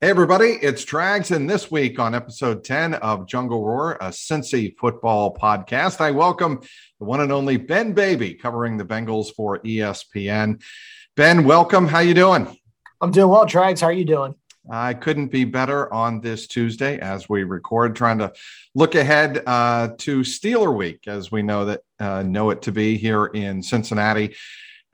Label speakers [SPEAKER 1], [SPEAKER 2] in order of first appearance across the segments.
[SPEAKER 1] Hey, everybody, it's Trags, and this week on episode 10 of Jungle Roar, a Cincy football podcast, I welcome the one and only Ben Baby covering the Bengals for ESPN. Ben, welcome. How you doing?
[SPEAKER 2] I'm doing well, Trags. How are you doing?
[SPEAKER 1] I couldn't be better on this Tuesday as we record, trying to look ahead uh, to Steeler Week, as we know that uh, know it to be here in Cincinnati.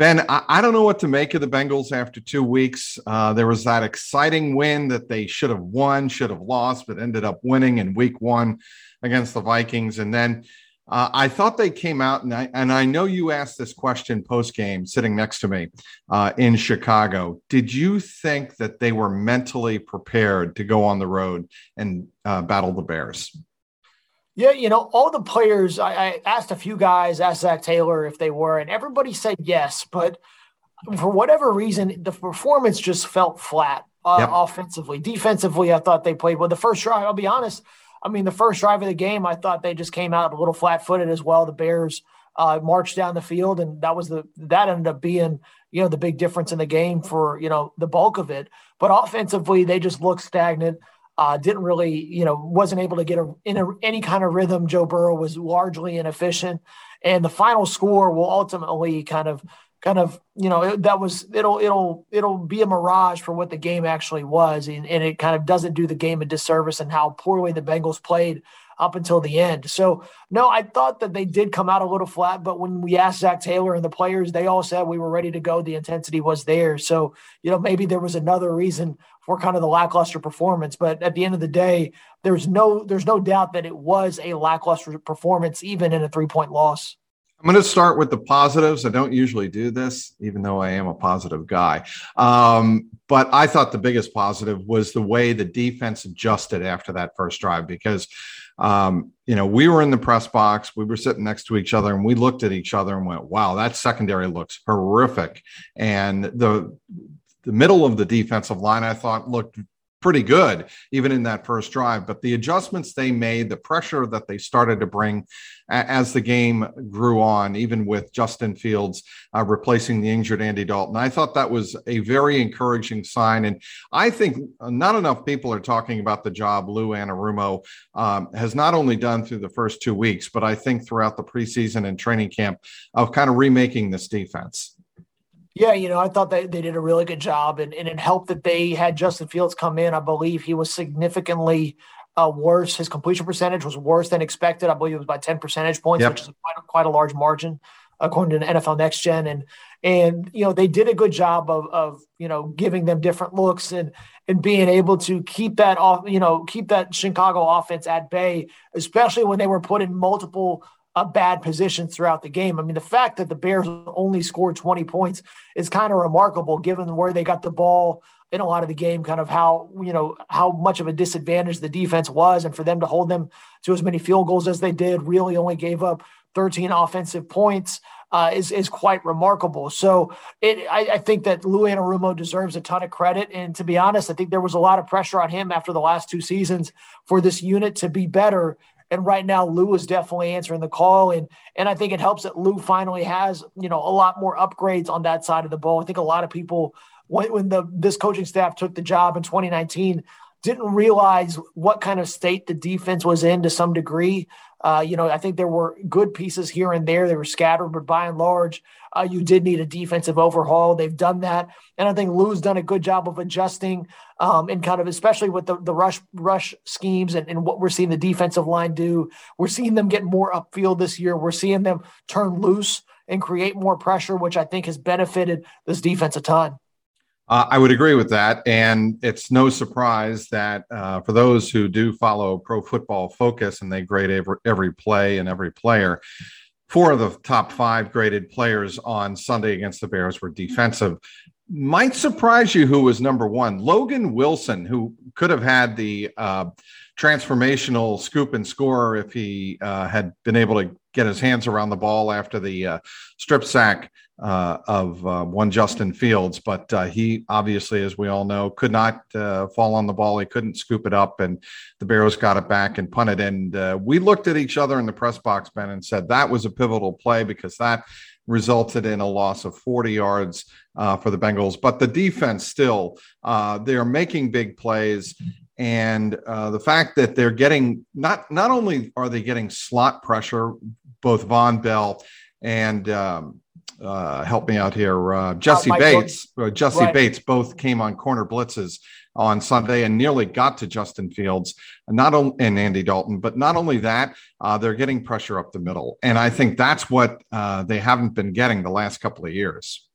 [SPEAKER 1] Ben, I, I, don't know what to make of the Bengals after two weeks. Uh, there was that exciting win that they should have won, should have lost, but ended up winning in week one against the Vikings. And then uh, I thought they came out, and I, and I know you asked this question post game sitting next to me uh, in Chicago. Did you think that they were mentally prepared to go on the road and uh, battle the Bears?
[SPEAKER 2] Yeah, you know, all the players, I, I, asked a few guys, asked Zac Taylor if they were, and everybody said yes. But for whatever reason, the performance just felt flat uh, yep. offensively. Defensively, I thought they played well. The first drive, I'll be honest, I mean, the first drive of the game, I thought they just came out a little flat footed as well. The Bears uh, marched down the field, and that was the that ended up being you know the big difference in the game for you know the bulk of it. But offensively, they just looked stagnant. Uh, didn't really, you know, wasn't able to get a, in a, any kind of rhythm. Joe Burrow was largely inefficient, and the final score will ultimately kind of, kind of, you know, it, that was it'll it'll it'll be a mirage for what the game actually was, and, and it kind of doesn't do the game a disservice and how poorly the Bengals played up until the end. So no, I thought that they did come out a little flat, but when we asked Zac Taylor and the players, they all said we were ready to go. The intensity was there. So, you know, maybe there was another reason for kind of the lackluster performance. But at the end of the day, there's no there's no doubt that it was a lackluster performance, even in a three point loss.
[SPEAKER 1] I'm going to start with the positives. I don't usually do this, even though I am a positive guy. Um, but I thought the biggest positive was the way the defense adjusted after that first drive because, um, you know, we were in the press box, we were sitting next to each other, and we looked at each other and went, "Wow, that secondary looks horrific." And the the middle of the defensive line, I thought looked pretty good, even in that first drive. But the adjustments they made, the pressure that they started to bring as the game grew on, even with Justin Fields uh, replacing the injured Andy Dalton, I thought that was a very encouraging sign. And I think not enough people are talking about the job Lou Anarumo um, has not only done through the first two weeks, but I think throughout the preseason and training camp of kind of remaking this defense.
[SPEAKER 2] Yeah, you know, I thought they, they did a really good job, and, and it helped that they had Justin Fields come in. I believe he was significantly uh, worse. His completion percentage was worse than expected. I believe it was by 10 percentage points, yep. which is quite, quite a large margin according to NFL Next Gen. And and you know they did a good job of of you know giving them different looks and and being able to keep that off you know keep that Chicago offense at bay, especially when they were put in multiple a bad position throughout the game. I mean, the fact that the Bears only scored 20 points is kind of remarkable given where they got the ball in a lot of the game, kind of how, you know, how much of a disadvantage the defense was. And for them to hold them to as many field goals as they did, really only gave up 13 offensive points. Uh, is is quite remarkable. So it, I, I, think that Lou Anarumo deserves a ton of credit. And to be honest, I think there was a lot of pressure on him after the last two seasons for this unit to be better. And right now, Lou is definitely answering the call, and and I think it helps that Lou finally has you know a lot more upgrades on that side of the ball. I think a lot of people when, when the this coaching staff took the job in 2019 didn't realize what kind of state the defense was in to some degree. Uh, you know, I think there were good pieces here and there. They were scattered, but by and large, uh, you did need a defensive overhaul. They've done that, and I think Lou's done a good job of adjusting, um, and kind of especially with the, the rush rush schemes and, and what we're seeing the defensive line do. We're seeing them get more upfield this year. We're seeing them turn loose and create more pressure, which I think has benefited this defense a ton.
[SPEAKER 1] Uh, I would agree with that. And it's no surprise that uh, for those who do follow Pro Football Focus and they grade every, every play and every player, four of the top five graded players on Sunday against the Bears were defensive. might surprise you who was number one. Logan Wilson, who could have had the uh, transformational scoop and score if he uh, had been able to get his hands around the ball after the uh, strip sack uh, of uh, one Justin Fields. But uh, he obviously, as we all know, could not fall on the ball. He couldn't scoop it up, and the Bears got it back and punted. And we looked at each other in the press box, Ben, and said that was a pivotal play because that resulted in a loss of 40 yards uh, for the Bengals. But the defense still, uh, they are making big plays. And uh, the fact that they're getting not not only are they getting slot pressure, both Vonn Bell and um, uh, help me out here, uh, Jessie Bates, uh, Jessie right. Bates both came on corner blitzes on Sunday and nearly got to Justin Fields, not only and Andy Dalton, but not only that, uh, they're getting pressure up the middle, and I think that's what uh, they haven't been getting the last couple of years.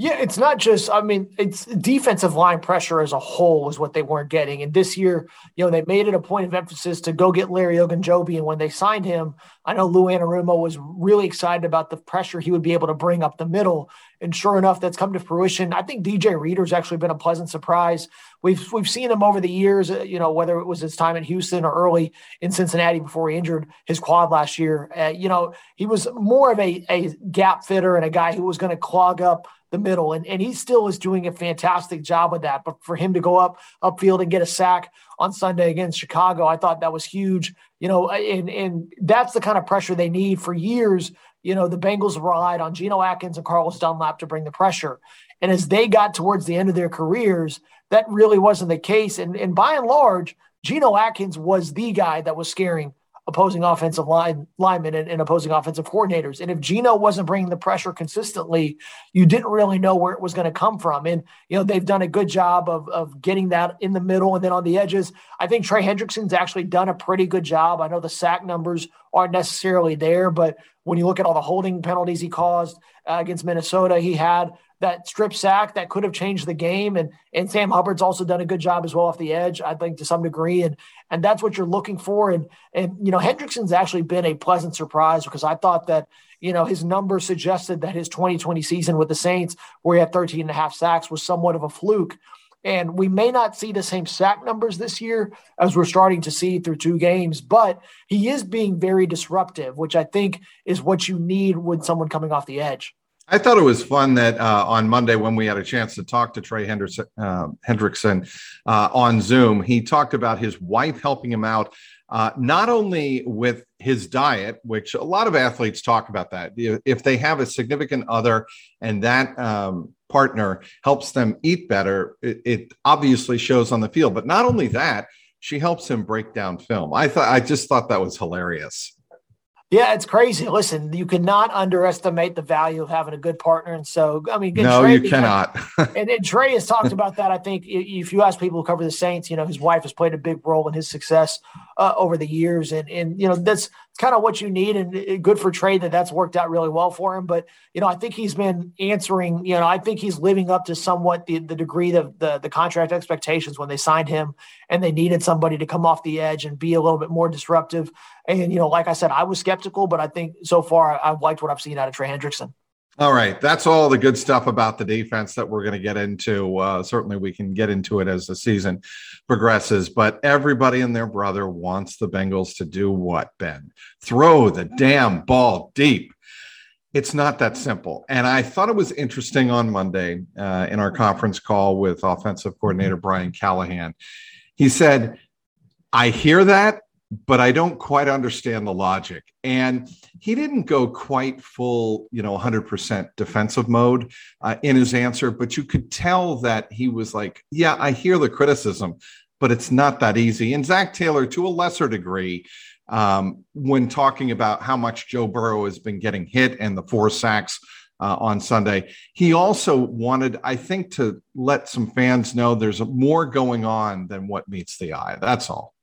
[SPEAKER 2] Yeah, it's not just, I mean, it's defensive line pressure as a whole is what they weren't getting. And this year, you know, they made it a point of emphasis to go get Larry Ogunjobi. And when they signed him, I know Lou Anarumo was really excited about the pressure he would be able to bring up the middle. And sure enough, that's come to fruition. I think DJ Reader's actually been a pleasant surprise. We've we've seen him over the years, uh, you know, whether it was his time in Houston or early in Cincinnati before he injured his quad last year. Uh, you know, he was more of a, a gap fitter and a guy who was going to clog up the middle. And, and he still is doing a fantastic job with that. But for him to go up upfield and get a sack on Sunday against Chicago, I thought that was huge. You know, and and that's the kind of pressure they need for years. You know, the Bengals relied on Geno Atkins and Carlos Dunlap to bring the pressure. And as they got towards the end of their careers, that really wasn't the case. And, and by and large, Geno Atkins was the guy that was scaring opposing offensive line linemen and, and, opposing offensive coordinators. And if Geno wasn't bringing the pressure consistently, you didn't really know where it was going to come from. And you know they've done a good job of of getting that in the middle and then on the edges. I think Trey Hendrickson's actually done a pretty good job. I know the sack numbers aren't necessarily there, but when you look at all the holding penalties he caused uh, against Minnesota, he had that strip sack that could have changed the game. And and Sam Hubbard's also done a good job as well off the edge, I think to some degree. And and that's what you're looking for. And and you know, Hendrickson's actually been a pleasant surprise because I thought that, you know, his numbers suggested that his 2020 season with the Saints, where he had 13 and a half sacks, was somewhat of a fluke. And we may not see the same sack numbers this year as we're starting to see through two games, but he is being very disruptive, which I think is what you need with someone coming off the edge.
[SPEAKER 1] I thought it was fun that uh, on Monday when we had a chance to talk to Trey Hendrickson, uh, Hendrickson uh, on Zoom, he talked about his wife helping him out uh, not only with his diet, which a lot of athletes talk about that. If they have a significant other and that um, partner helps them eat better, it, it obviously shows on the field. But not only that, she helps him break down film. I thought I just thought that was hilarious.
[SPEAKER 2] Yeah, it's crazy. Listen, you cannot underestimate the value of having a good partner. And so, I mean,
[SPEAKER 1] no, Trey, you cannot.
[SPEAKER 2] and, and Trey has talked about that. I think if you ask people who cover the Saints, you know, his wife has played a big role in his success uh, over the years. And, and, you know, that's kind of what you need. And eh, good for Trey that that's worked out really well for him. But, you know, I think he's been answering, you know, I think he's living up to somewhat the, the degree of the, the contract expectations when they signed him and they needed somebody to come off the edge and be a little bit more disruptive. And, you know, like I said, I was skeptical, but I think so far I've liked what I've seen out of Trey Hendrickson.
[SPEAKER 1] All right. That's all the good stuff about the defense that we're going to get into. Uh, certainly, we can get into it as the season progresses. But everybody and their brother wants the Bengals to do what, Ben? Throw the damn ball deep. It's not that simple. And I thought it was interesting on Monday uh, in our conference call with offensive coordinator Brian Callahan. He said, I hear that but I don't quite understand the logic. And he didn't go quite full, you know, 100% defensive mode uh, in his answer, but you could tell that he was like, yeah, I hear the criticism, but it's not that easy. And Zac Taylor, to a lesser degree, um, when talking about how much Joe Burrow has been getting hit and the four sacks uh, on Sunday. He also wanted, I think, to let some fans know there's more going on than what meets the eye. That's all.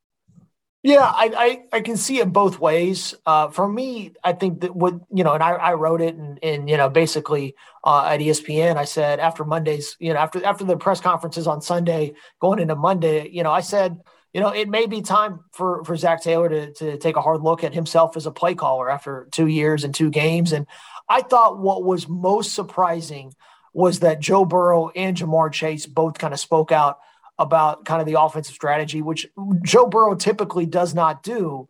[SPEAKER 2] Yeah, I, I, I, can see it both ways. Uh, for me, I think that what you know, and I, I wrote it, and, and you know, basically uh, at ESPN, I said after Mondays, you know, after after the press conferences on Sunday, going into Monday, you know, I said, you know, it may be time for for Zac Taylor to to take a hard look at himself as a play caller after two years and two games, and I thought what was most surprising was that Joe Burrow and Ja'Marr Chase both kind of spoke out about kind of the offensive strategy, which Joe Burrow typically does not do.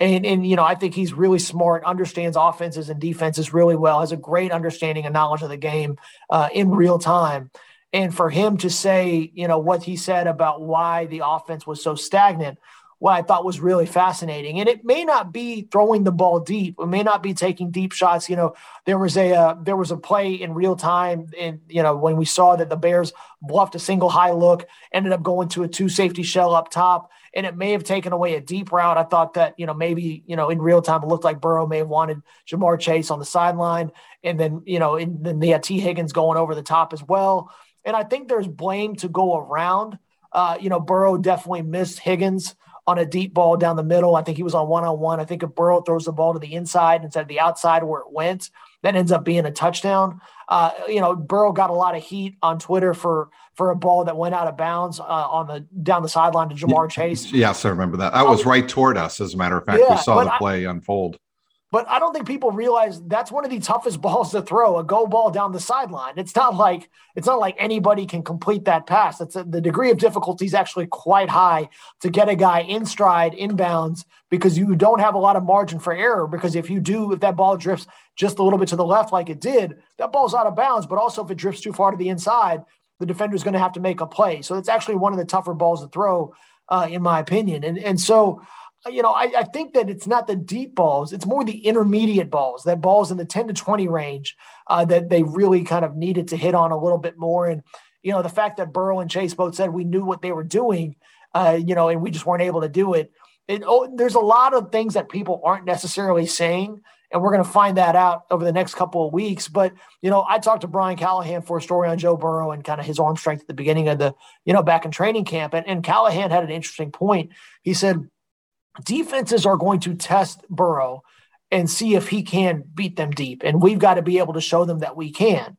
[SPEAKER 2] And, and you know, I think he's really smart, understands offenses and defenses really well, has a great understanding and knowledge of the game uh, in real time. And for him to say, you know, what he said about why the offense was so stagnant, what I thought was really fascinating. And it may not be throwing the ball deep. It may not be taking deep shots. You know, there was a uh, there was a play in real time, and you know when we saw that the Bears bluffed a single high look, ended up going to a two safety shell up top, and it may have taken away a deep route. I thought that you know maybe you know in real time it looked like Burrow may have wanted Ja'Marr Chase on the sideline, and then you know and then they had Tee Higgins going over the top as well. And I think there's blame to go around. Uh, you know, Burrow definitely missed Higgins on a deep ball down the middle. I think he was on one on one. I think if Burrow throws the ball to the inside instead of the outside where it went, that ends up being a touchdown. Uh, you know, Burrow got a lot of heat on Twitter for for a ball that went out of bounds uh, on the down the sideline to Ja'Marr Chase.
[SPEAKER 1] Yes, I remember that. That was um, right toward us, as a matter of fact. Yeah, we saw the play I, unfold.
[SPEAKER 2] But I don't think people realize that's one of the toughest balls to throw, a go ball down the sideline. It's not like it's not like anybody can complete that pass. It's a, the degree of difficulty is actually quite high to get a guy in stride, inbounds, because you don't have a lot of margin for error. Because if you do, if that ball drifts just a little bit to the left, like it did, that ball's out of bounds. But also, if it drifts too far to the inside, the defender is going to have to make a play. So it's actually one of the tougher balls to throw, uh, in my opinion. And and so you know, I, I, think that it's not the deep balls; it's more the intermediate balls, that balls in the ten to twenty range uh, that they really kind of needed to hit on a little bit more. And you know, the fact that Burrow and Chase both said we knew what they were doing, uh, you know, and we just weren't able to do it. it oh, there's a lot of things that people aren't necessarily saying, and we're going to find that out over the next couple of weeks. But you know, I talked to Brian Callahan for a story on Joe Burrow and kind of his arm strength at the beginning of the, you know, back in training camp, and, and Callahan had an interesting point. He said defenses are going to test Burrow and see if he can beat them deep. And we've got to be able to show them that we can.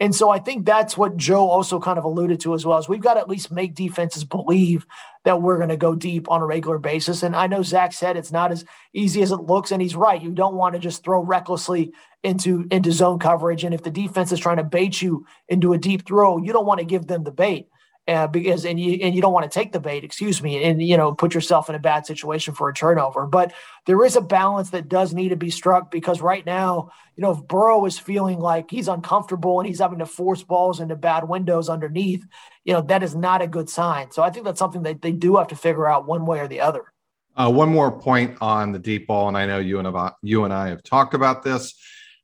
[SPEAKER 2] And so I think that's what Joe also kind of alluded to as well. Is we've got to at least make defenses believe that we're going to go deep on a regular basis. And I know Zac said it's not as easy as it looks, and he's right. You don't want to just throw recklessly into into zone coverage. And if the defense is trying to bait you into a deep throw, you don't want to give them the bait uh, because and you and you don't want to take the bait, excuse me, and you know put yourself in a bad situation for a turnover. But there is a balance that does need to be struck because right now, you know, if Burrow is feeling like he's uncomfortable and he's having to force balls into bad windows underneath, you know, that is not a good sign. So I think that's something that they do have to figure out one way or the other.
[SPEAKER 1] Uh, one more point on the deep ball, and I know you and you and I have talked about this.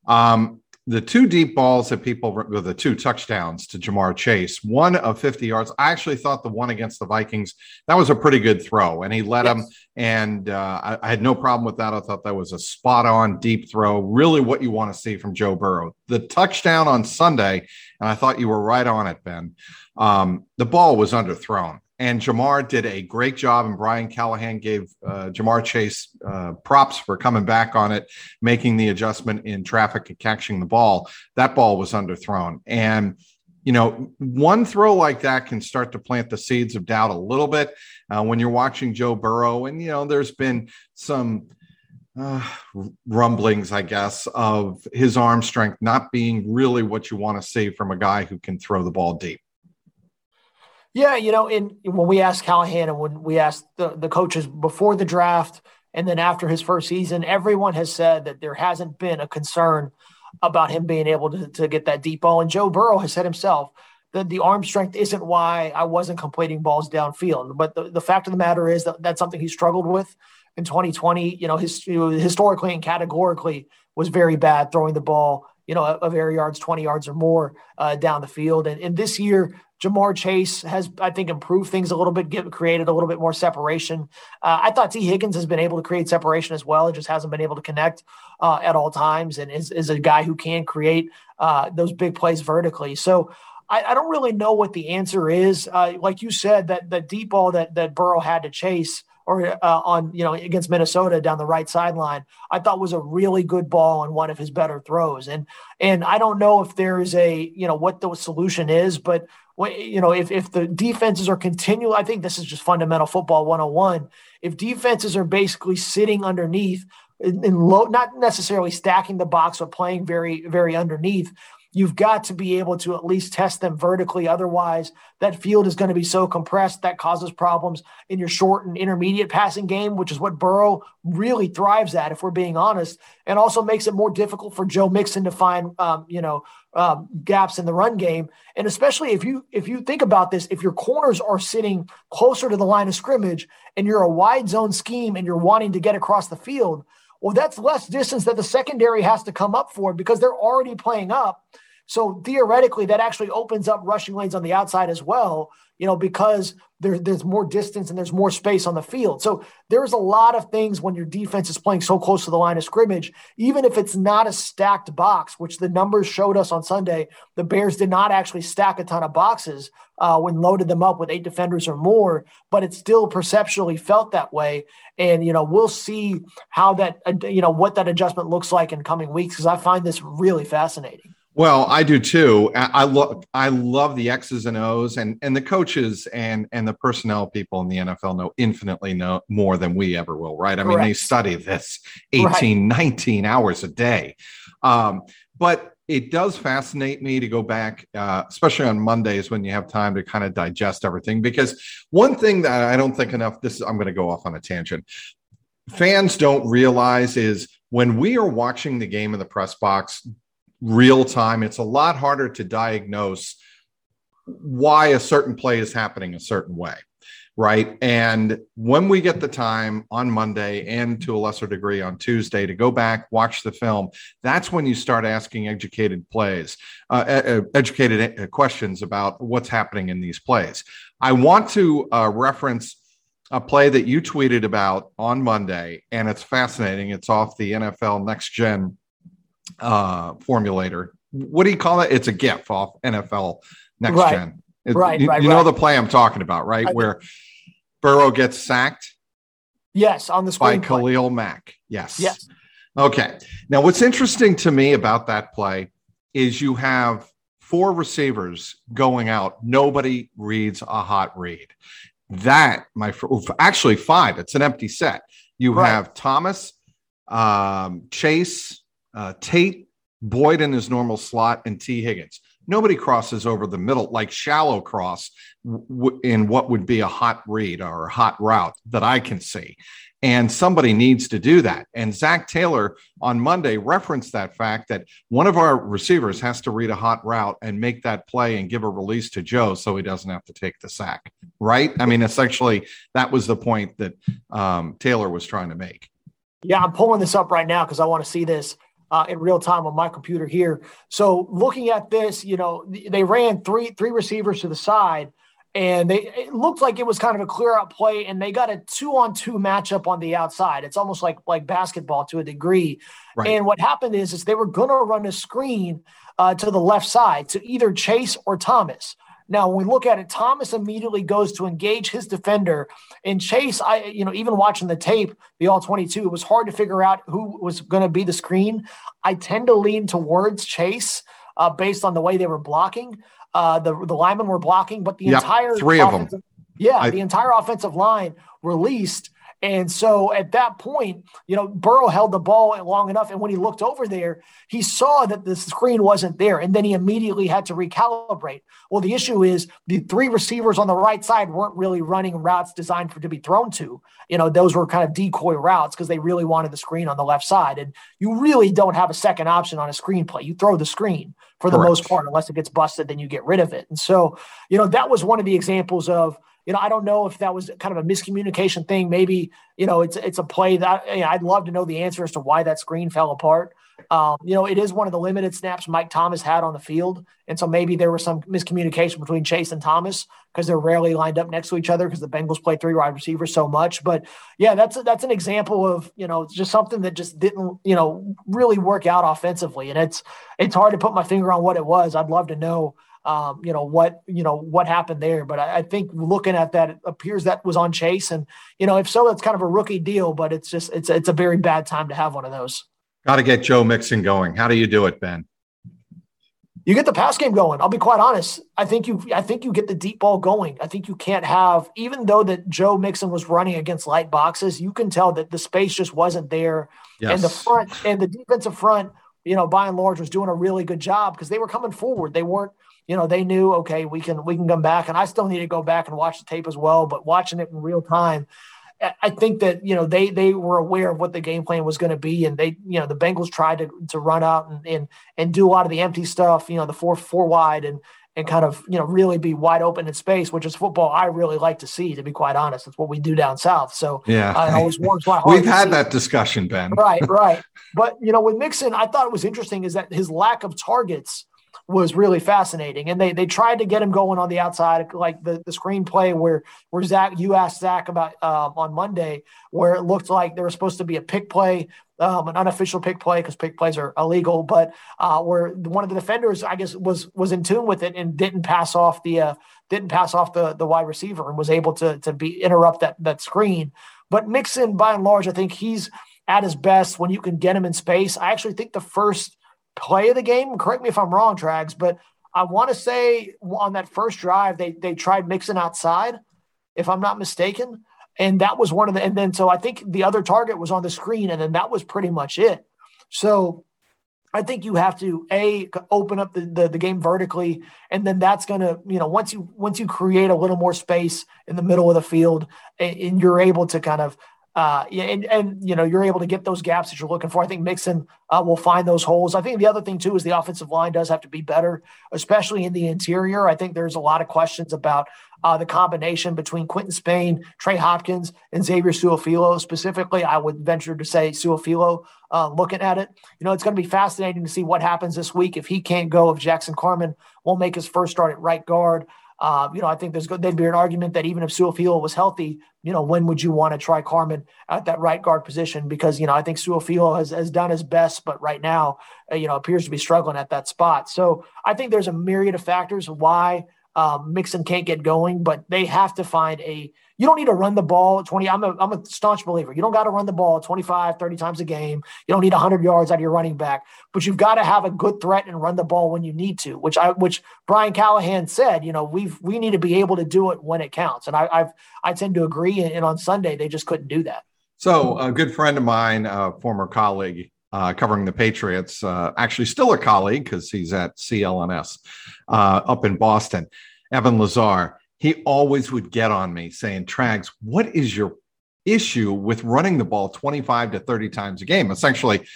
[SPEAKER 1] Um, the two deep balls that people with the two touchdowns to Ja'Marr Chase, one of 50 yards. I actually thought the one against the Vikings, that was a pretty good throw, and he let yes. him. And uh, I, I, had no problem with that. I thought that was a spot on deep throw, really what you want to see from Joe Burrow. The touchdown on Sunday, and I thought you were right on it, Ben. Um, the ball was underthrown and Ja'Marr did a great job. And Brian Callahan gave uh, Ja'Marr Chase uh, props for coming back on it, making the adjustment in traffic and catching the ball. That ball was underthrown. And, you know, one throw like that can start to plant the seeds of doubt a little bit uh, when you're watching Joe Burrow. And, you know, there's been some. Uh, rumblings, I guess, of his arm strength not being really what you want to see from a guy who can throw the ball deep.
[SPEAKER 2] Yeah, you know, in when we asked Callahan and when we asked the, the coaches before the draft and then after his first season, everyone has said that there hasn't been a concern about him being able to, to get that deep ball. And Joe Burrow has said himself that the arm strength isn't why I wasn't completing balls downfield. But the, the fact of the matter is that that's something he struggled with in 2020. You know, his, historically and categorically was very bad throwing the ball, you know, of air yards, 20 yards or more uh, down the field. And, and this year, Ja'Marr Chase has, I think, improved things a little bit, get, created a little bit more separation. Uh, I thought Tee Higgins has been able to create separation as well. It just hasn't been able to connect uh, at all times and is, is a guy who can create uh, those big plays vertically. So I, I, don't really know what the answer is. Uh, like you said, that the deep ball that, that Burrow had to chase or uh, on you know against Minnesota down the right sideline, I thought was a really good ball and one of his better throws. And and I don't know if there is a you know what the solution is, but you know, if, if the defenses are continual, I think this is just fundamental football 101. If defenses are basically sitting underneath and low, not necessarily stacking the box or playing very, very underneath, you've got to be able to at least test them vertically. Otherwise, that field is going to be so compressed that causes problems in your short and intermediate passing game, which is what Burrow really thrives at, if we're being honest, and also makes it more difficult for Joe Mixon to find, um, you know, um, gaps in the run game. And especially if you if you think about this, if your corners are sitting closer to the line of scrimmage and you're a wide zone scheme and you're wanting to get across the field, well, that's less distance that the secondary has to come up for because they're already playing up. So theoretically, that actually opens up rushing lanes on the outside as well, you know, because there, there's more distance and there's more space on the field. So there's a lot of things when your defense is playing so close to the line of scrimmage, even if it's not a stacked box, which the numbers showed us on Sunday, the Bears did not actually stack a ton of boxes uh, when loaded them up with eight defenders or more, but it still perceptually felt that way. And, you know, we'll see how that, you know, what that adjustment looks like in coming weeks because I find this really fascinating.
[SPEAKER 1] Well, I do too. I love I love the X's and O's and and the coaches and and the personnel people in the NFL know infinitely know more than we ever will, right? I Correct. mean, they study this 18, right. 19 hours a day. Um, but it does fascinate me to go back, uh, especially on Mondays when you have time to kind of digest everything. Because one thing that I don't think enough, this I'm going to go off on a tangent. Fans don't realize is when we are watching the game in the press box, real time, it's a lot harder to diagnose why a certain play is happening a certain way. Right. And when we get the time on Monday and to a lesser degree on Tuesday to go back, watch the film, that's when you start asking educated plays, uh, educated uh, questions about what's happening in these plays. I want to uh, reference a play that you tweeted about on Monday, and it's fascinating. It's off the NFL Next Gen uh, formulator. What do you call it? It's a GIF off NFL Next right. Gen. It,
[SPEAKER 2] right,
[SPEAKER 1] you,
[SPEAKER 2] right,
[SPEAKER 1] you
[SPEAKER 2] right.
[SPEAKER 1] know the play I'm talking about, right? I Where Burrow gets sacked.
[SPEAKER 2] Yes, on the
[SPEAKER 1] by Khalil Mack. Yes.
[SPEAKER 2] Yes.
[SPEAKER 1] Okay. Now, what's interesting to me about that play is you have four receivers going out. Nobody reads a hot read. That, my actually five. It's an empty set. You right. have Thomas, um, Chase, uh, Tate, Boyd in his normal slot, and Tee Higgins. Nobody crosses over the middle like shallow cross w- in what would be a hot read or a hot route that I can see. And somebody needs to do that. And Zach Taylor on Monday referenced that fact that one of our receivers has to read a hot route and make that play and give a release to Joe so he doesn't have to take the sack. Right. I mean, essentially, that was the point that um, Taylor was trying to make.
[SPEAKER 2] Yeah, I'm pulling this up right now because I want to see this uh, in real time on my computer here. So looking at this, you know, they ran three three receivers to the side, and they it looked like it was kind of a clear out play, and they got a two on two matchup on the outside. It's almost like like basketball to a degree. Right. And what happened is is they were going to run a screen uh, to the left side to either Chase or Thomas. Now, when we look at it, Thomas immediately goes to engage his defender. And Chase, I, you know, even watching the tape, the all 22, it was hard to figure out who was going to be the screen. I tend to lean towards Chase uh, based on the way they were blocking. Uh, the, the linemen were blocking, but the yep, entire
[SPEAKER 1] three of them.
[SPEAKER 2] Yeah, I, the entire offensive line released and so at that point, you know, Burrow held the ball long enough. And when he looked over there, he saw that the screen wasn't there. And then he immediately had to recalibrate. Well, the issue is the three receivers on the right side weren't really running routes designed for to be thrown to. You know, those were kind of decoy routes because they really wanted the screen on the left side. And you really don't have a second option on a screenplay. You throw the screen for the Correct. most part, unless it gets busted, then you get rid of it. And so, you know, that was one of the examples of you know, I don't know if that was kind of a miscommunication thing. Maybe, you know, it's it's a play that you know, I'd love to know the answer as to why that screen fell apart. Um, you know, it is one of the limited snaps Mike Thomas had on the field. And so maybe there was some miscommunication between Chase and Thomas because they're rarely lined up next to each other because the Bengals play three wide receivers so much. But yeah, that's that's an example of, you know, just something that just didn't, you know, really work out offensively. And it's it's hard to put my finger on what it was. I'd love to know um, you know what you know what happened there. But I, I, think looking at that, it appears that was on Chase, and you know if so, it's kind of a rookie deal. But it's just it's it's a very bad time to have one of those.
[SPEAKER 1] Got to get Joe Mixon going. How do you do it, Ben?
[SPEAKER 2] You get the pass game going. I'll be quite honest. I think you I think you get the deep ball going. I think you can't have even though that Joe Mixon was running against light boxes, you can tell that the space just wasn't there. Yes. And the front and the defensive front you know, by and large, was doing a really good job because they were coming forward. They weren't, you know, they knew okay, we can we can come back, and I still need to go back and watch the tape as well. But watching it in real time, I think that you know they they were aware of what the game plan was going to be, and they you know the Bengals tried to to run out and, and and do a lot of the empty stuff, you know, the four four wide and and kind of you know really be wide open in space, which is football I really like to see. To be quite honest, it's what we do down south. So
[SPEAKER 1] yeah,
[SPEAKER 2] I always warms my
[SPEAKER 1] heart. We've had that discussion, Ben.
[SPEAKER 2] Right, right. But you know, with Mixon, I thought it was interesting is that his lack of targets was really fascinating. And they they tried to get him going on the outside, like the, the screenplay where where Zac you asked Zac about uh, on Monday, where it looked like there was supposed to be a pick play, um, an unofficial pick play because pick plays are illegal, but uh, where one of the defenders, I guess, was was in tune with it and didn't pass off the uh, didn't pass off the the wide receiver and was able to to be interrupt that that screen. But Mixon, by and large, I think he's at his best when you can get him in space. I actually think the first play of the game. Correct me if I'm wrong, Trags, but I want to say on that first drive they they tried Mixon outside, if I'm not mistaken, and that was one of the. And then so I think the other target was on the screen, and then that was pretty much it. So I think you have to a open up the, the, the game vertically, and then that's to you know once you once you create a little more space in the middle of the field, and, and you're able to kind of uh, and and you know you're able to get those gaps that you're looking for. I think Mixon uh, will find those holes. I think the other thing too is the offensive line does have to be better, especially in the interior. I think there's a lot of questions about uh, the combination between Quinton Spain, Trey Hopkins, and Xavier Su'a-Filo. Specifically, I would venture to say Su'a-Filo. Uh, looking at it, you know, it's going to be fascinating to see what happens this week if he can't go. If Jackson Carman won't make his first start at right guard. Uh, you know, I think there's good, there'd be an argument that even if Su'a-Filo was healthy, you know, when would you want to try Carman at that right guard position? Because you know, I think Su'a-Filo has has done his best, but right now, uh, you know, appears to be struggling at that spot. So I think there's a myriad of factors why um, Mixon can't get going, but they have to find a. You don't need to run the ball 20. I'm a, I'm a staunch believer. You don't got to run the ball 25, 30 times a game. You don't need 100 yards out of your running back, but you've got to have a good threat and run the ball when you need to. Which I, which Brian Callahan said, you know, we've we need to be able to do it when it counts, and I, I've I tend to agree. And, and on Sunday they just couldn't do that.
[SPEAKER 1] So a good friend of mine, a former colleague, uh, covering the Patriots, uh, actually still a colleague because he's at CLNS uh, up in Boston, Evan Lazar, he always would get on me saying, Trags, what is your issue with running the ball 25 to 30 times a game? Essentially,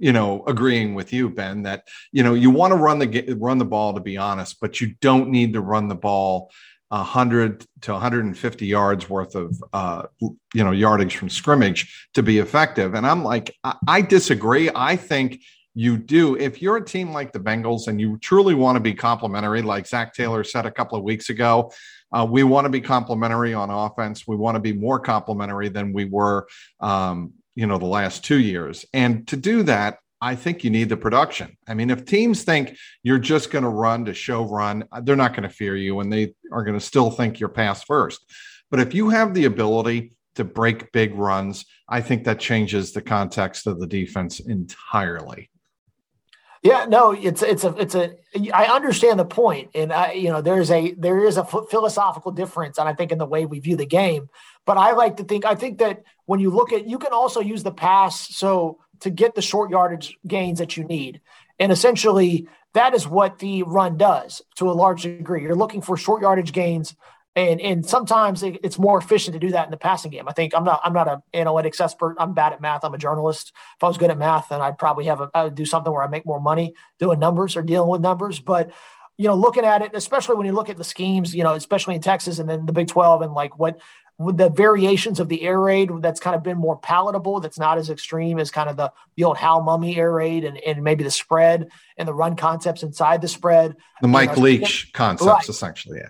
[SPEAKER 1] you know, agreeing with you, Ben, that you know you want to run the run the ball to be honest, but you don't need to run the ball 100 to 150 yards worth of uh, you know yardage from scrimmage to be effective. And I'm like, I, I disagree. I think you do. If you're a team like the Bengals and you truly want to be complementary, like Zac Taylor said a couple of weeks ago, uh, we want to be complementary on offense. We want to be more complementary than we were, um, you know, the last two years. And to do that, I think you need the production. I mean, if teams think you're just going to run to show run, they're not going to fear you and they are going to still think you're pass first. But if you have the ability to break big runs, I think that changes the context of the defense entirely.
[SPEAKER 2] Yeah, no, it's it's a it's a. I understand the point, and I you know there's a there is a philosophical difference, and I think in the way we view the game. But I like to think I think that when you look at you can also use the pass so to get the short yardage gains that you need, and essentially that is what the run does to a large degree. You're looking for short yardage gains and and sometimes it's more efficient to do that in the passing game. I think I'm not I'm not an analytics expert. I'm bad at math. I'm a journalist. If I was good at math, then I'd probably have a I would do something where I make more money doing numbers or dealing with numbers. But you know, looking at it, especially when you look at the schemes, you know, especially in Texas and then the Big 12 and like what with the variations of the air raid that's kind of been more palatable, that's not as extreme as kind of the, the old Hal Mumme air raid and, and maybe the spread and the run concepts inside the spread.
[SPEAKER 1] The Mike you know, Leach concepts, right. essentially. Yeah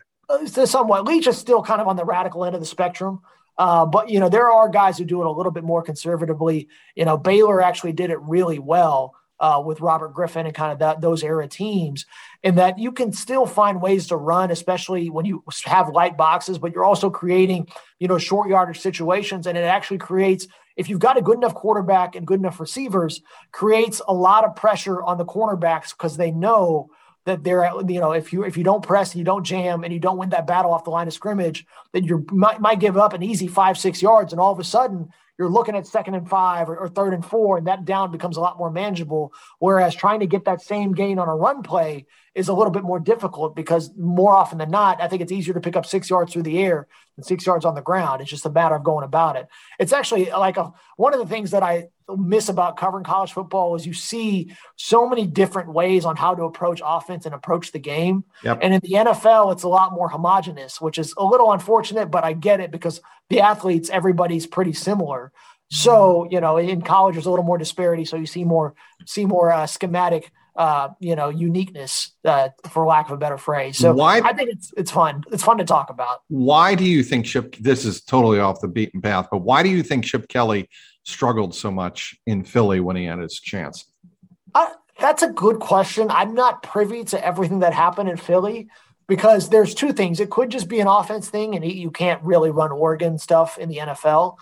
[SPEAKER 2] somewhat. Leach is still kind of on the radical end of the spectrum. Uh, but you know, there are guys who do it a little bit more conservatively. You know, Baylor actually did it really well uh, with Robert Griffin and kind of that those era teams, in that you can still find ways to run, especially when you have light boxes, but you're also creating, you know, short yardage situations, and it actually creates. If you've got a good enough quarterback and good enough receivers, creates a lot of pressure on the cornerbacks because they know that they're you know if you if you don't press and you don't jam and you don't win that battle off the line of scrimmage then you might, might give up an easy five six yards and all of a sudden you're looking at second and five or, or, third and four, and that down becomes a lot more manageable. Whereas trying to get that same gain on a run play is a little bit more difficult because more often than not, I think it's easier to pick up six yards through the air than six yards on the ground. It's just a matter of going about it. It's actually like a, one of the things that I miss about covering college football is you see so many different ways on how to approach offense and approach the game. Yep. And in the NFL, it's a lot more homogenous, which is a little unfortunate, but I get it because the athletes, everybody's pretty similar. So, you know, in college, there's a little more disparity. So you see more, see more uh, schematic, uh, you know, uniqueness, uh, for lack of a better phrase. So why, I think it's, it's fun. It's fun to talk about.
[SPEAKER 1] Why do you think Chip, this is totally off the beaten path, but why do you think Chip Kelly struggled so much in Philly when he had his chance?
[SPEAKER 2] Uh, that's a good question. I'm not privy to everything that happened in Philly because there's two things. It could just be an offense thing, and you can't really run Oregon stuff in the NFL.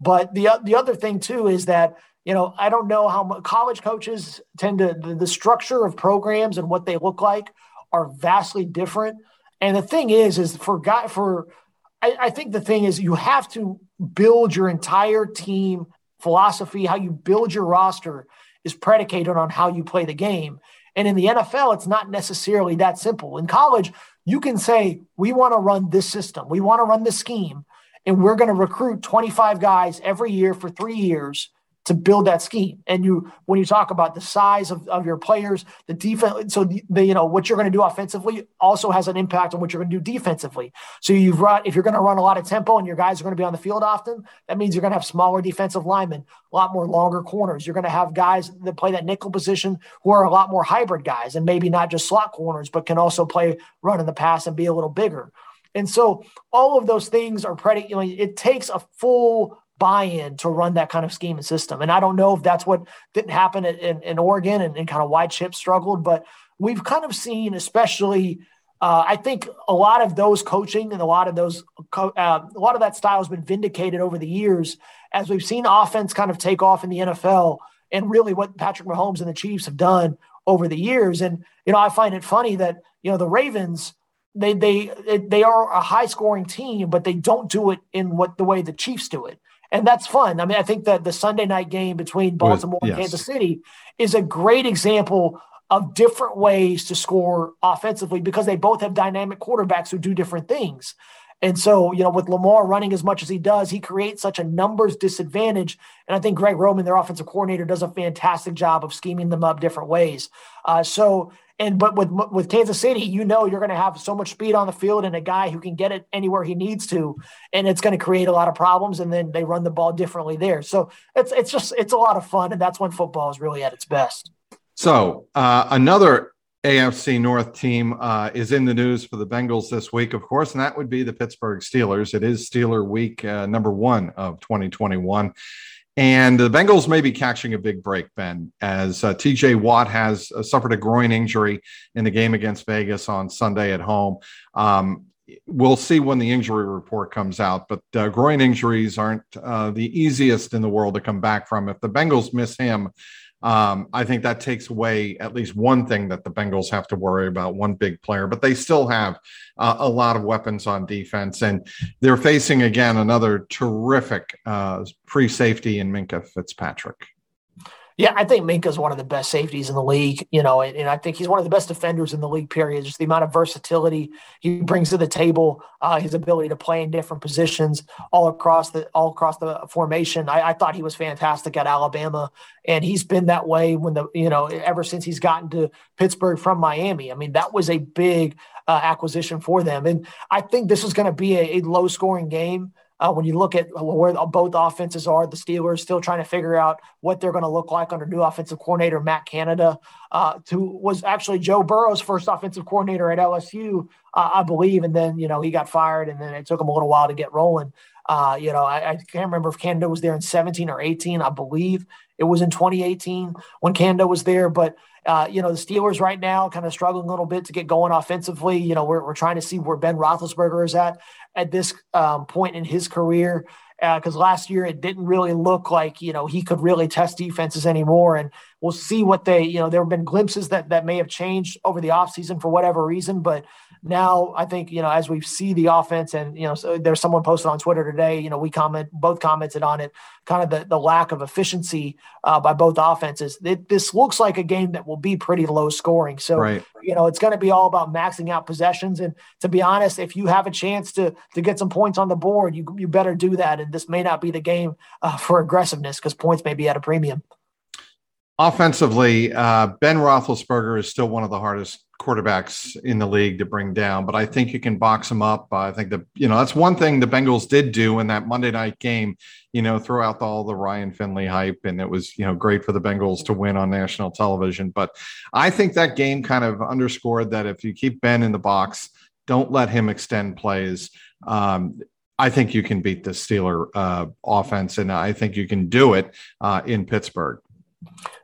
[SPEAKER 2] But the the other thing too is that you know I don't know how much college coaches tend to the, the structure of programs and what they look like are vastly different. And the thing is, is for guy for I, I think the thing is you have to build your entire team philosophy, how you build your roster is predicated on how you play the game. And in the NFL, it's not necessarily that simple. In college, you can say, we want to run this system, we want to run this scheme, and we're going to recruit 25 guys every year for three years to build that scheme. And you, when you talk about the size of, of your players, the defense, so the, the you know what you're going to do offensively also has an impact on what you're going to do defensively. So you've run if you're going to run a lot of tempo and your guys are going to be on the field often, that means you're going to have smaller defensive linemen, a lot more longer corners. You're going to have guys that play that nickel position who are a lot more hybrid guys and maybe not just slot corners, but can also play run in the pass and be a little bigger. And so all of those things are pretty, you know, it takes a full buy-in to run that kind of scheme and system. And I don't know if that's what didn't happen in, in Oregon and, and kind of why Chip struggled, but we've kind of seen, especially, uh, I think a lot of those coaching and a lot of those, uh, a lot of that style has been vindicated over the years as we've seen offense kind of take off in the NFL and really what Patrick Mahomes and the Chiefs have done over the years. And, you know, I find it funny that, you know, the Ravens, they, they, they are a high scoring team, but they don't do it in what the way the Chiefs do it and that's fun. I mean, I think that the Sunday night game between Baltimore yes. and Kansas City is a great example of different ways to score offensively because they both have dynamic quarterbacks who do different things. And so, you know, with Lamar running as much as he does, he creates such a numbers disadvantage. And I think Greg Roman, their offensive coordinator, does a fantastic job of scheming them up different ways. Uh, so, and but with with Kansas City, you know you're going to have so much speed on the field and a guy who can get it anywhere he needs to, and it's going to create a lot of problems. And then they run the ball differently there. So it's it's just it's a lot of fun, and that's when football is really at its best.
[SPEAKER 1] So uh, another AFC North team uh, is in the news for the Bengals this week, of course, and that would be the Pittsburgh Steelers. It is Steeler Week uh, number one of 2021. And the Bengals may be catching a big break, Ben, as uh, TJ Watt has uh, suffered a groin injury in the game against Vegas on Sunday at home. Um, we'll see when the injury report comes out, but uh, groin injuries aren't uh, the easiest in the world to come back from. If the Bengals miss him, um, I think that takes away at least one thing that the Bengals have to worry about, one big player, but they still have uh, a lot of weapons on defense. And they're facing again another terrific uh, free safety in Minkah Fitzpatrick.
[SPEAKER 2] Yeah, I think Minkah's one of the best safeties in the league, you know, and, and, I think he's one of the best defenders in the league, period. Just the amount of versatility he brings to the table, uh, his ability to play in different positions all across the all across the formation. I, I, thought he was fantastic at Alabama, and he's been that way when the you know ever since he's gotten to Pittsburgh from Miami. I mean, that was a big uh, acquisition for them, and I think this is going to be a, a low scoring game. Uh, when you look at where both offenses are, the Steelers still trying to figure out what they're going to look like under new offensive coordinator Matt Canada, uh, who was actually Joe Burrow's first offensive coordinator at LSU, uh, I believe, and then you know he got fired, and then it took him a little while to get rolling. Uh, you know, I, I, can't remember if Canada was there in 17 or 18. I believe it was in 2018 when Canada was there, but uh, you know, the Steelers right now kind of struggling a little bit to get going offensively. You know, we're, we're trying to see where Ben Roethlisberger is at at this um, point in his career because uh, last year it didn't really look like you know he could really test defenses anymore. And we'll see what they, you know, there have been glimpses that that may have changed over the offseason for whatever reason, but now I think, you know, as we see the offense and, you know, so there's someone posted on Twitter today, you know, we comment, both commented on it, kind of the, the lack of efficiency uh, by both offenses. It, this looks like a game that will be pretty low scoring. So, right. you know, it's going to be all about maxing out possessions. And to be honest, if you have a chance to, to get some points on the board, you, you better do that. And this may not be the game uh, for aggressiveness because points may be at a premium.
[SPEAKER 1] Offensively, uh, Ben Roethlisberger is still one of the hardest quarterbacks in the league to bring down, but I think you can box him up. Uh, I think that you know that's one thing the Bengals did do in that Monday night game. You know, throw out all the Ryan Finley hype, and it was you know great for the Bengals to win on national television. But I think that game kind of underscored that if you keep Ben in the box, don't let him extend plays. Um, I think you can beat the Steeler uh, offense, and I think you can do it uh, in Pittsburgh.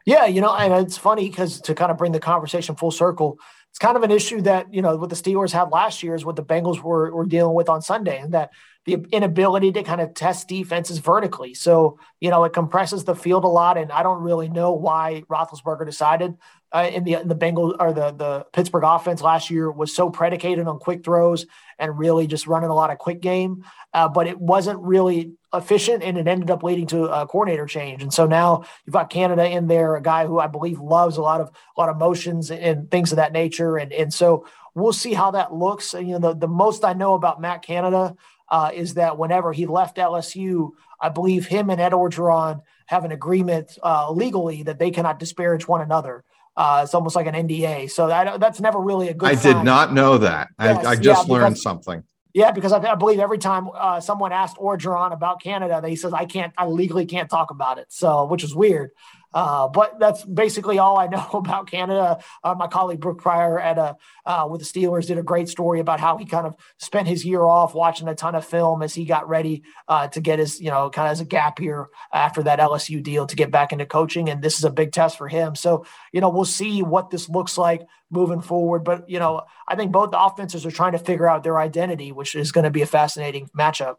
[SPEAKER 2] Yeah, you know, and it's funny because to kind of bring the conversation full circle, it's kind of an issue that you know what the Steelers had last year is what the Bengals were were dealing with on Sunday, and that the inability to kind of test defenses vertically. So you know it compresses the field a lot, and I don't really know why Roethlisberger decided uh, in the in the Bengals or the the Pittsburgh offense last year was so predicated on quick throws and really just running a lot of quick game, uh, but it wasn't really efficient, and it ended up leading to a coordinator change. And so now you've got Canada in there, a guy who I believe loves a lot of a lot of motions and things of that nature, and and so we'll see how that looks. You know, the, the most I know about Matt Canada uh, is that whenever he left LSU, I believe him and Ed Orgeron have an agreement uh, legally that they cannot disparage one another. Uh, it's almost like an NDA. So that, that's never really a good.
[SPEAKER 1] I sign. did not know that. Yes, I, I, just yeah, learned because, something.
[SPEAKER 2] Yeah, because I, I believe every time uh, someone asked Orgeron about Canada, they says I can't, I legally can't talk about it. So, which is weird. Uh, but that's basically all I know about Canada. Uh, my colleague Brooke Pryor at a, uh, with the Steelers did a great story about how he kind of spent his year off watching a ton of film as he got ready uh, to get his, you know, kind of as a gap year after that LSU deal to get back into coaching. And this is a big test for him. So, you know, we'll see what this looks like moving forward. But, you know, I think both the offenses are trying to figure out their identity, which is going to be a fascinating matchup.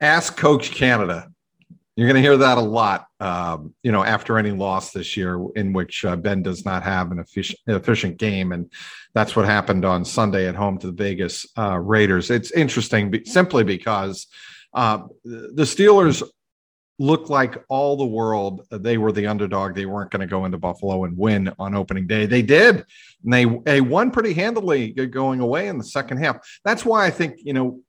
[SPEAKER 1] Ask Coach Canada you're going to hear that a lot, um, you know, after any loss this year in which uh, Ben does not have an efficient, efficient game. And that's what happened on Sunday at home to the Vegas uh, Raiders. It's interesting be, simply because uh, the Steelers looked like all the world they were the underdog they weren't going to go into buffalo and win on opening day they did and they they won pretty handily going away in the second half that's why i think you know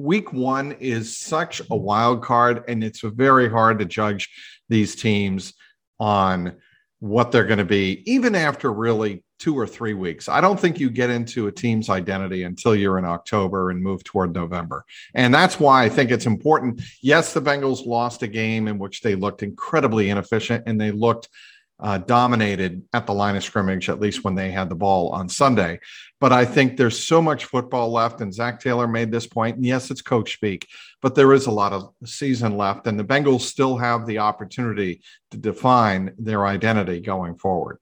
[SPEAKER 1] week one is such a wild card, and it's very hard to judge these teams on what they're going to be, even after really two or three weeks. I don't think you get into a team's identity until you're in October and move toward November. And that's why I think it's important. Yes, the Bengals lost a game in which they looked incredibly inefficient and they looked uh, dominated at the line of scrimmage, at least when they had the ball on Sunday. But I think there's so much football left, and Zac Taylor made this point. And yes, it's coach speak, but there is a lot of season left, and the Bengals still have the opportunity to define their identity going forward.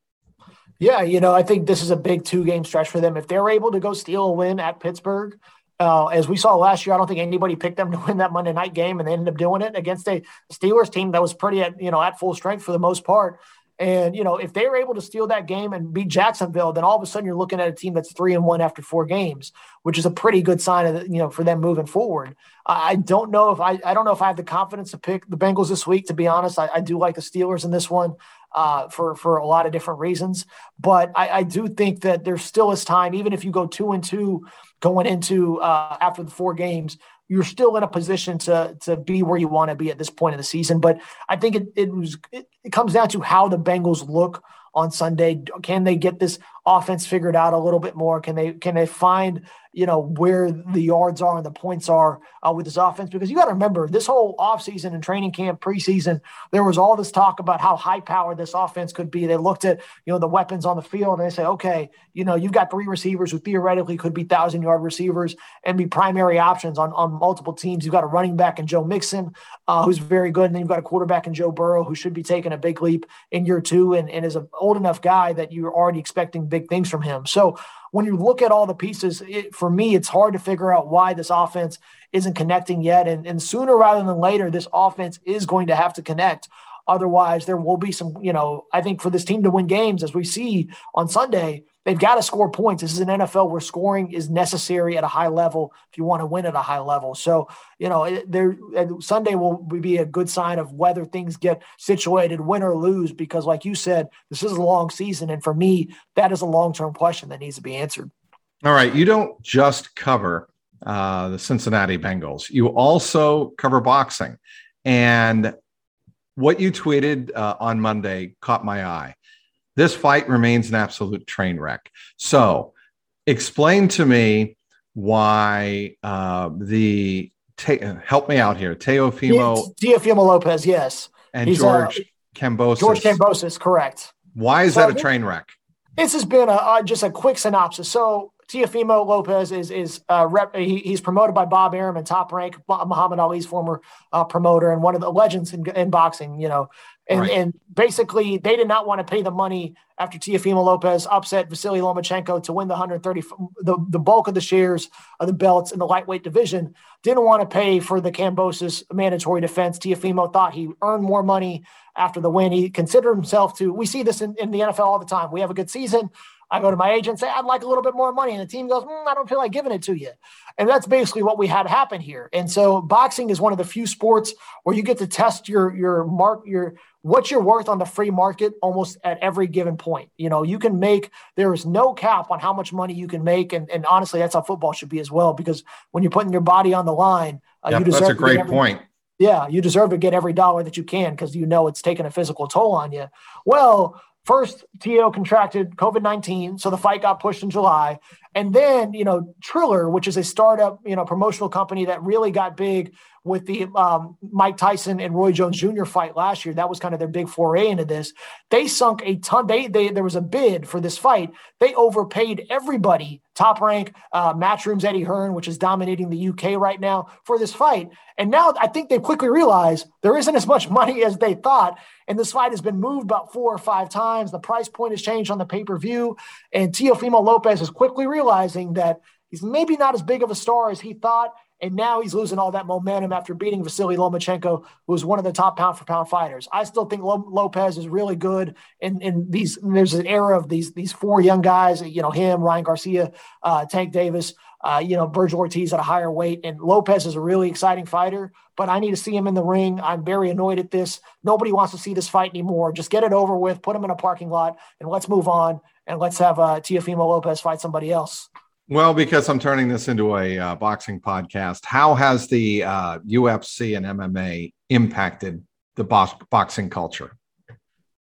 [SPEAKER 2] Yeah, you know, I think this is a big two game stretch for them. If they're able to go steal a win at Pittsburgh, uh, as we saw last year, I don't think anybody picked them to win that Monday night game, and they ended up doing it against a Steelers team that was pretty at you know at full strength for the most part. And you know, if they were able to steal that game and beat Jacksonville, then all of a sudden you're looking at a team that's three and one after four games, which is a pretty good sign of you know for them moving forward. I don't know if I I don't know if I have the confidence to pick the Bengals this week. To be honest, I, I do like the Steelers in this one uh, for for a lot of different reasons. But I, I do think that there still is time, even if you go two and two going into uh, after the four games you're still in a position to to be where you want to be at this point in the season. But I think it it was it, it comes down to how the Bengals look on Sunday. Can they get this offense figured out a little bit more? Can they can they find you know where the yards are and the points are uh, with this offense? Because you got to remember this whole offseason and training camp preseason, there was all this talk about how high powered this offense could be. They looked at you know the weapons on the field and they say, okay, you know you've got three receivers who theoretically could be thousand yard receivers and be primary options on on multiple teams. You've got a running back in Joe Mixon uh, who's very good, and then you've got a quarterback in Joe Burrow who should be taking a big leap in year two and, and is an old enough guy that you're already expecting big big things from him. So when you look at all the pieces, it, for me, it's hard to figure out why this offense isn't connecting yet. And, and sooner rather than later, this offense is going to have to connect Otherwise, there will be some, you know, I think for this team to win games, as we see on Sunday, they've got to score points. This is an NFL where scoring is necessary at a high level if you want to win at a high level. So, you know, there Sunday will be a good sign of whether things get situated, win or lose, because like you said, this is a long season. And for me, that is a long term question that needs to be answered.
[SPEAKER 1] All right. You don't just cover uh, the Cincinnati Bengals, you also cover boxing. And what you tweeted uh, on Monday caught my eye. This fight remains an absolute train wreck. So, explain to me why uh, the help me out here, Teofimo
[SPEAKER 2] Teofimo Lopez, yes,
[SPEAKER 1] and He's, George uh, Kambosos.
[SPEAKER 2] George Kambosos, correct.
[SPEAKER 1] Why is so that a train wreck?
[SPEAKER 2] This has been a, just a quick synopsis. So Teofimo Lopez is is uh, rep, he, he's promoted by Bob Arum and Top Rank, Muhammad Ali's former uh, promoter and one of the legends in, in boxing. You know, and, right. and basically they did not want to pay the money after Teofimo Lopez upset Vasily Lomachenko to win the 130 the, the bulk of the shares of the belts in the lightweight division. Didn't want to pay for the Kambosos mandatory defense. Teofimo thought he earned more money after the win. He considered himself to. We see this in, in the NFL all the time. We have a good season I go to my agent, and say, I'd like a little bit more money. And the team goes, mm, I don't feel like giving it to you. And that's basically what we had happen here. And so boxing is one of the few sports where you get to test your, your mark, your, what you're worth on the free market almost at every given point. You know, you can make, there is no cap on how much money you can make. And, and honestly, that's how football should be as well, because when you're putting your body on the line, uh,
[SPEAKER 1] you deserve that's a great every, point.
[SPEAKER 2] Yeah, you deserve to get every dollar that you can because you know it's taking a physical toll on you. Well, First, Tio contracted COVID 19, so the fight got pushed in July. And then, you know, Triller, which is a startup, you know, promotional company that really got big with the um, Mike Tyson and Roy Jones Jr. fight last year. That was kind of their big foray into this. They sunk a ton. They they there was a bid for this fight. They overpaid everybody. Top rank, uh, Matchroom's Eddie Hearn, which is dominating the UK right now for this fight. And now I think they quickly realized there isn't as much money as they thought. And this fight has been moved about four or five times. The price point has changed on the pay per view. And Teofimo Lopez is quickly realizing that he's maybe not as big of a star as he thought. And now he's losing all that momentum after beating Vasily Lomachenko, who's one of the top pound for pound fighters. I still think Lopez is really good. And in, in, these, there's an era of these these four young guys. You know him, Ryan Garcia, uh, Tank Davis. Uh, you know, Vergil Ortiz at a higher weight. And Lopez is a really exciting fighter, but I need to see him in the ring. I'm very annoyed at this. Nobody wants to see this fight anymore. Just get it over with, put him in a parking lot, and let's move on. And let's have uh, Teofimo Lopez fight somebody else.
[SPEAKER 1] Well, because I'm turning this into a uh, boxing podcast, how has the uh, UFC and MMA impacted the boxing culture?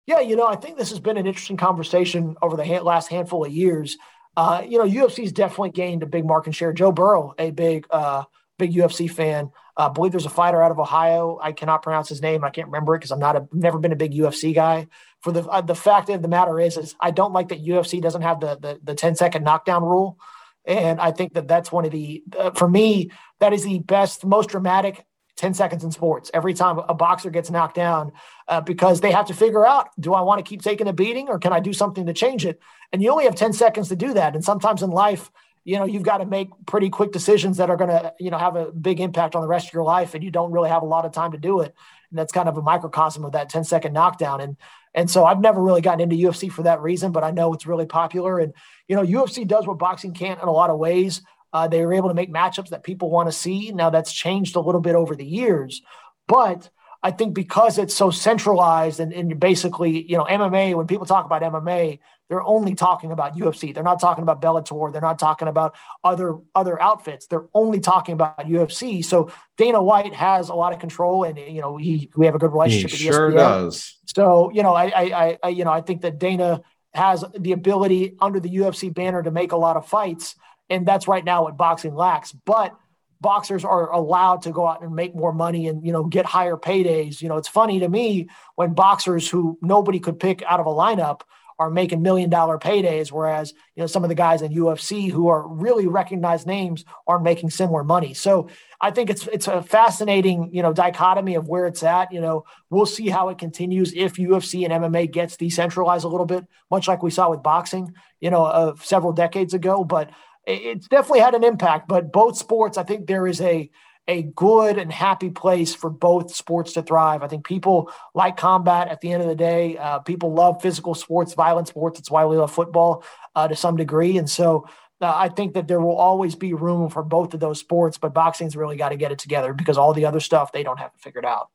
[SPEAKER 2] Yeah, you know, I think this has been an interesting conversation over the ha- last handful of years. Uh, you know, UFC's definitely gained a big market share. Joe Burrow, a big, uh, big UFC fan. Uh, I believe there's a fighter out of Ohio. I cannot pronounce his name. I can't remember it because I'm not a, never been a big UFC guy. For the uh, the fact of the matter is, is I don't like that UFC doesn't have the the, the 10 second knockdown rule. And I think that that's one of the, uh, for me, that is the best, most dramatic 10 seconds in sports every time a boxer gets knocked down uh, because they have to figure out do I want to keep taking a beating or can I do something to change it? And you only have 10 seconds to do that. And sometimes in life, you know, you've got to make pretty quick decisions that are going to, you know, have a big impact on the rest of your life. And you don't really have a lot of time to do it. And that's kind of a microcosm of that 10 second knockdown. And, and so I've never really gotten into UFC for that reason, but I know it's really popular. And, you know, UFC does what boxing can't in a lot of ways. Uh, they were able to make matchups that people want to see. Now that's changed a little bit over the years, but I think because it's so centralized and, and basically, you know, MMA, when people talk about MMA, they're only talking about UFC. They're not talking about Bellator. They're not talking about other other outfits. They're only talking about UFC. So Dana White has a lot of control, and you know, he we have a good relationship.
[SPEAKER 1] He sure does.
[SPEAKER 2] So you know, I, I I you know I think that Dana has the ability under the UFC banner to make a lot of fights. And that's right now what boxing lacks. But boxers are allowed to go out and make more money and you know get higher paydays. You know, it's funny to me when boxers who nobody could pick out of a lineup are making million dollar paydays, whereas you know some of the guys in UFC who are really recognized names are making similar money. So I think it's it's a fascinating you know dichotomy of where it's at. You know, we'll see how it continues if UFC and MMA gets decentralized a little bit, much like we saw with boxing, you know, uh, several decades ago. But it's definitely had an impact. But both sports, I think there is a a good and happy place for both sports to thrive. I think people like combat at the end of the day. Uh, people love physical sports, violent sports. That's why we love football uh, to some degree. And so uh, I think that there will always be room for both of those sports, but boxing's really got to get it together because all the other stuff they don't have it figured out.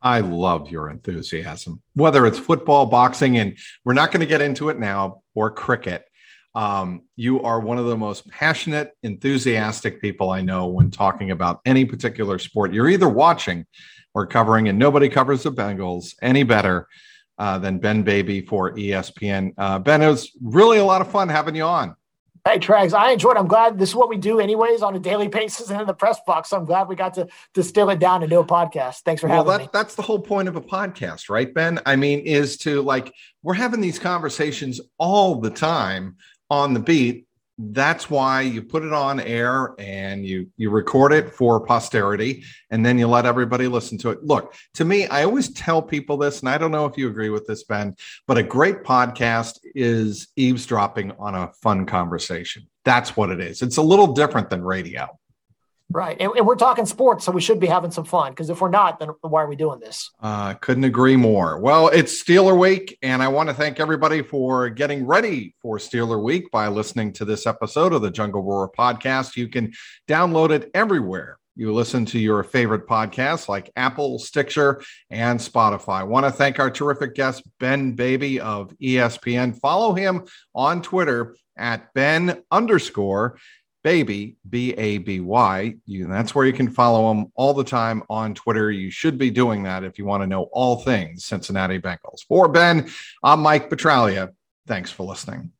[SPEAKER 1] I love your enthusiasm, whether it's football, boxing, and we're not going to get into it now, or cricket. Um, you are one of the most passionate, enthusiastic people I know when talking about any particular sport. You're either watching or covering, and nobody covers the Bengals any better uh, than Ben Baby for ESPN. Uh, ben, it was really a lot of fun having you on.
[SPEAKER 2] Hey, Trags, I enjoyed. It. I'm glad this is what we do, anyways, on a daily basis and in the press box. So I'm glad we got to distill it down into a podcast. Thanks for well, having
[SPEAKER 1] that,
[SPEAKER 2] me.
[SPEAKER 1] That's the whole point of a podcast, right, Ben? I mean, is to like we're having these conversations all the time on the beat that's why you put it on air and you you record it for posterity and then you let everybody listen to it. Look to me i always tell people this and i don't know if you agree with this ben but a great podcast is eavesdropping on a fun conversation. That's what it is. It's a little different than radio
[SPEAKER 2] Right. And, and, we're talking sports, so we should be having some fun because if we're not, then why are we doing this?
[SPEAKER 1] Uh, couldn't agree more. Well, it's Steeler Week, and I want to thank everybody for getting ready for Steeler Week by listening to this episode of the Jungle Roar podcast. You can download it everywhere. You listen to your favorite podcasts like Apple, Stitcher, and Spotify. I want to thank our terrific guest, Ben Baby of ESPN. Follow him on Twitter at Ben underscore Baby, B A B Y. That's where you can follow them all the time on Twitter. You should be doing that if you want to know all things Cincinnati Bengals. For Ben, I'm Mike Petraglia. Thanks for listening.